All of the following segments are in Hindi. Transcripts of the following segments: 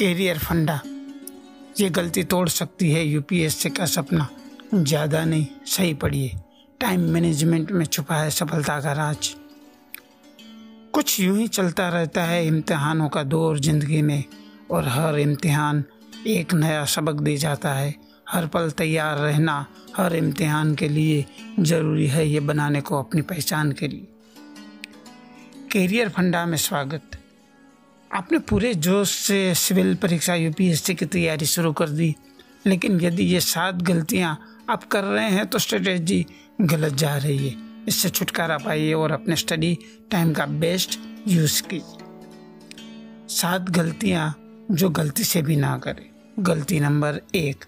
कैरियर फंडा। ये गलती तोड़ सकती है यूपीएससी का सपना। ज़्यादा नहीं, सही पढ़िए। टाइम मैनेजमेंट में छुपा है सफलता का राज। कुछ यूँ ही चलता रहता है इम्तिहानों का दौर ज़िंदगी में, और हर इम्तिहान एक नया सबक दे जाता है। हर पल तैयार रहना हर इम्तिहान के लिए ज़रूरी है ये बनाने को अपनी पहचान के लिए। कैरियर फंडा में स्वागत। आपने पूरे जोश से सिविल परीक्षा यूपीएससी की तैयारी शुरू कर दी। लेकिन यदि ये सात गलतियाँ आप कर रहे हैं तो स्ट्रेटेजी गलत जा रही है। इससे छुटकारा पाइए और अपने स्टडी टाइम का बेस्ट यूज़ कीजिए। सात गलतियाँ जो गलती से भी ना करें। गलती नंबर एक,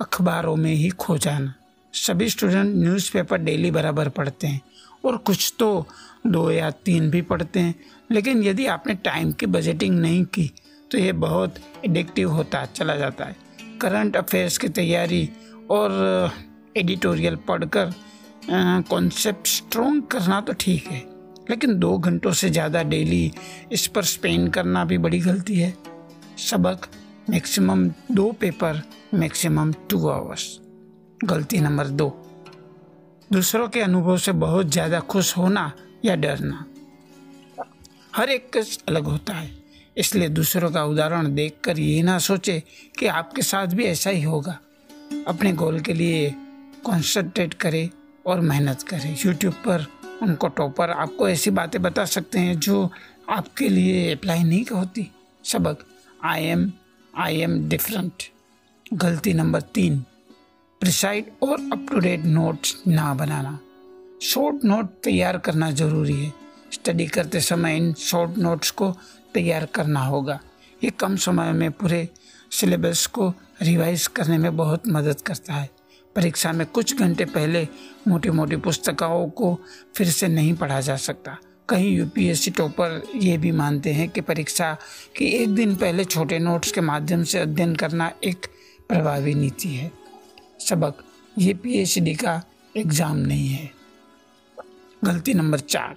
अखबारों में ही खो जाना। सभी स्टूडेंट न्यूज़पेपर डेली बराबर पढ़ते हैं। और कुछ तो दो या तीन भी पढ़ते हैं। लेकिन यदि आपने टाइम की बजटिंग नहीं की तो ये बहुत एडिक्टिव होता, चला जाता है। करंट अफेयर्स की तैयारी और एडिटोरियल पढ़कर कॉन्सेप्ट स्ट्रॉन्ग करना तो ठीक है। लेकिन दो घंटों से ज़्यादा डेली इस पर स्पेंड करना भी बड़ी गलती है। सबक मैक्सिमम दो पेपर मैक्सिमम टू आवर्स गलती नंबर दो। दूसरों के अनुभव से बहुत ज़्यादा खुश होना या डरना, हर एक अलग होता है। इसलिए दूसरों का उदाहरण देखकर ये ना सोचे कि आपके साथ भी ऐसा ही होगा। अपने गोल के लिए कॉन्सेंट्रेट करें और मेहनत करें। यूट्यूब पर उनको टॉपर आपको ऐसी बातें बता सकते हैं जो आपके लिए अप्लाई नहीं होती। सबक I am I am different गलती नंबर तीन। प्रिसाइड और अप टू डेट नोट्स ना बनाना। शॉर्ट नोट तैयार करना ज़रूरी है। स्टडी करते समय इन शॉर्ट नोट्स को तैयार करना होगा। ये कम समय में पूरे सिलेबस को रिवाइज करने में बहुत मदद करता है। परीक्षा में कुछ घंटे पहले मोटी मोटी पुस्तकों को फिर से नहीं पढ़ा जा सकता। कहीं यूपीएससी टॉपर ये भी मानते हैं कि परीक्षा के एक दिन पहले छोटे नोट्स के माध्यम से अध्ययन करना एक प्रभावी नीति है। सबक, ये पीएचडी का एग्ज़ाम नहीं है। गलती नंबर चार।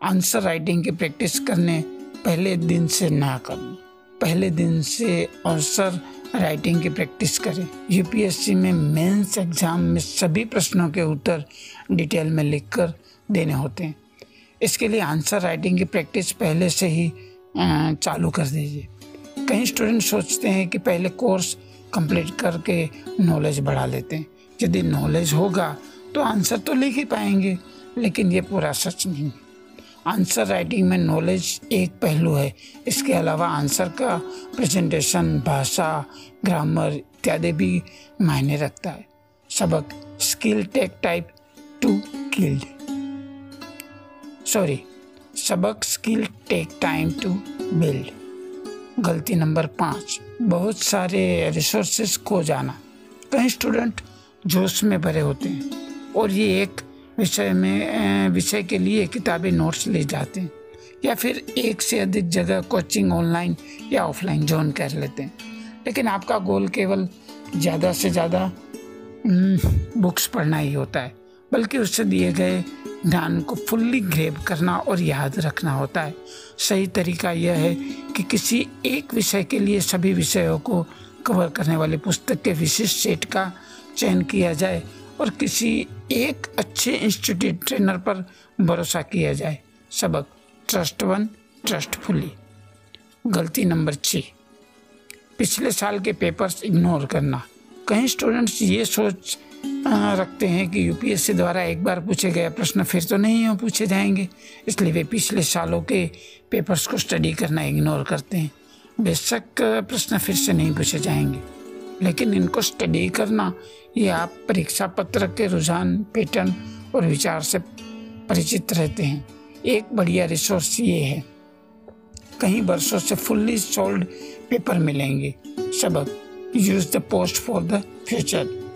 आंसर राइटिंग की प्रैक्टिस करने पहले दिन से ना करना पहले दिन से आंसर राइटिंग की प्रैक्टिस करें। यूपीएससी में मेंस एग्ज़ाम में सभी प्रश्नों के उत्तर डिटेल में लिखकर देने होते हैं। इसके लिए आंसर राइटिंग की प्रैक्टिस पहले से ही चालू कर दीजिए। कई स्टूडेंट सोचते हैं कि पहले कोर्स कंप्लीट करके नॉलेज बढ़ा लेते हैं। यदि नॉलेज होगा तो आंसर तो लिख ही पाएँगे, लेकिन ये पूरा सच नहीं। आंसर राइटिंग में नॉलेज एक पहलू है। इसके अलावा आंसर का प्रेजेंटेशन भाषा ग्रामर इत्यादि भी मायने रखता है। सबक skill take type to killed sorry सबक skill take time to build गलती नंबर पाँच। बहुत सारे रिसोर्सेस खो जाना। कई स्टूडेंट जोश में भरे होते हैं और ये एक विषय में विषय के लिए किताबें नोट्स ले जाते हैं या फिर एक से अधिक जगह कोचिंग ऑनलाइन या ऑफलाइन ज्वाइन कर लेते हैं। लेकिन आपका गोल केवल ज़्यादा से ज़्यादा बुक्स पढ़ना ही होता है, बल्कि उससे दिए गए ज्ञान को फुल्ली ग्रेब करना और याद रखना होता है। सही तरीका यह है कि किसी एक विषय के लिए सभी विषयों को कवर करने वाली पुस्तक के विशिष्ट सेट का चयन किया जाए और किसी एक अच्छे इंस्टीट्यूट ट्रेनर पर भरोसा किया जाए। सबक ट्रस्ट वन ट्रस्टफुली गलती नंबर छ पिछले साल के पेपर्स इग्नोर करना। कई स्टूडेंट्स ये सोच रखते हैं कि यूपीएससी द्वारा एक बार पूछे गए प्रश्न फिर तो नहीं पूछे जाएँगे? इसलिए वे पिछले सालों के पेपर्स को स्टडी करना इग्नोर करते हैं। बेशक प्रश्न फिर से नहीं पूछे जाएँगे। लेकिन इनको स्टडी करना, ये आप परीक्षा पत्र के रुझान पैटर्न और विचार से परिचित रहते हैं। एक बढ़िया रिसोर्स ये है। कई वर्षों से फुल्ली सोल्ड पेपर मिलेंगे। सबक use the post for the future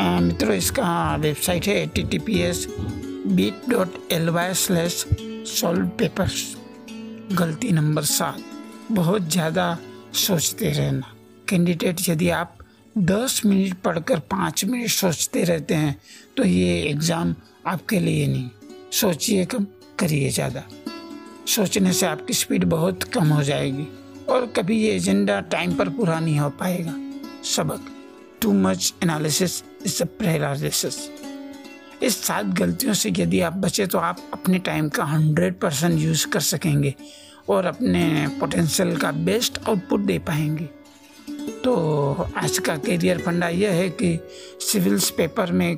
मित्रों इसका वेबसाइट है T T P S bit dot L Y slash solve papers गलती नंबर सात, बहुत ज़्यादा सोचते रहना। कैंडिडेट यदि आप दस मिनट पढ़कर पाँच मिनट सोचते रहते हैं तो ये एग्ज़ाम आपके लिए नहीं। सोचिए कम, करिए ज़्यादा। सोचने से आपकी स्पीड बहुत कम हो जाएगी और कभी ये एजेंडा टाइम पर पूरा नहीं हो पाएगा। सबक। Too much analysis is a paralysis इस सात गलतियों से यदि आप बचे तो आप अपने टाइम का हंड्रेड परसेंट यूज़ कर सकेंगे और अपने पोटेंशियल का बेस्ट आउटपुट दे पाएँगे। तो आज का करियर फंडा यह है कि सिविल्स पेपर में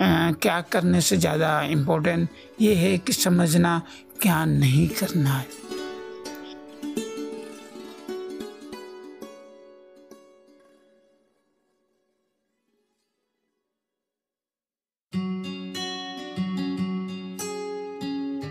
क्या करने से ज़्यादा इम्पोर्टेंट ये है कि समझना, क्या नहीं करना है।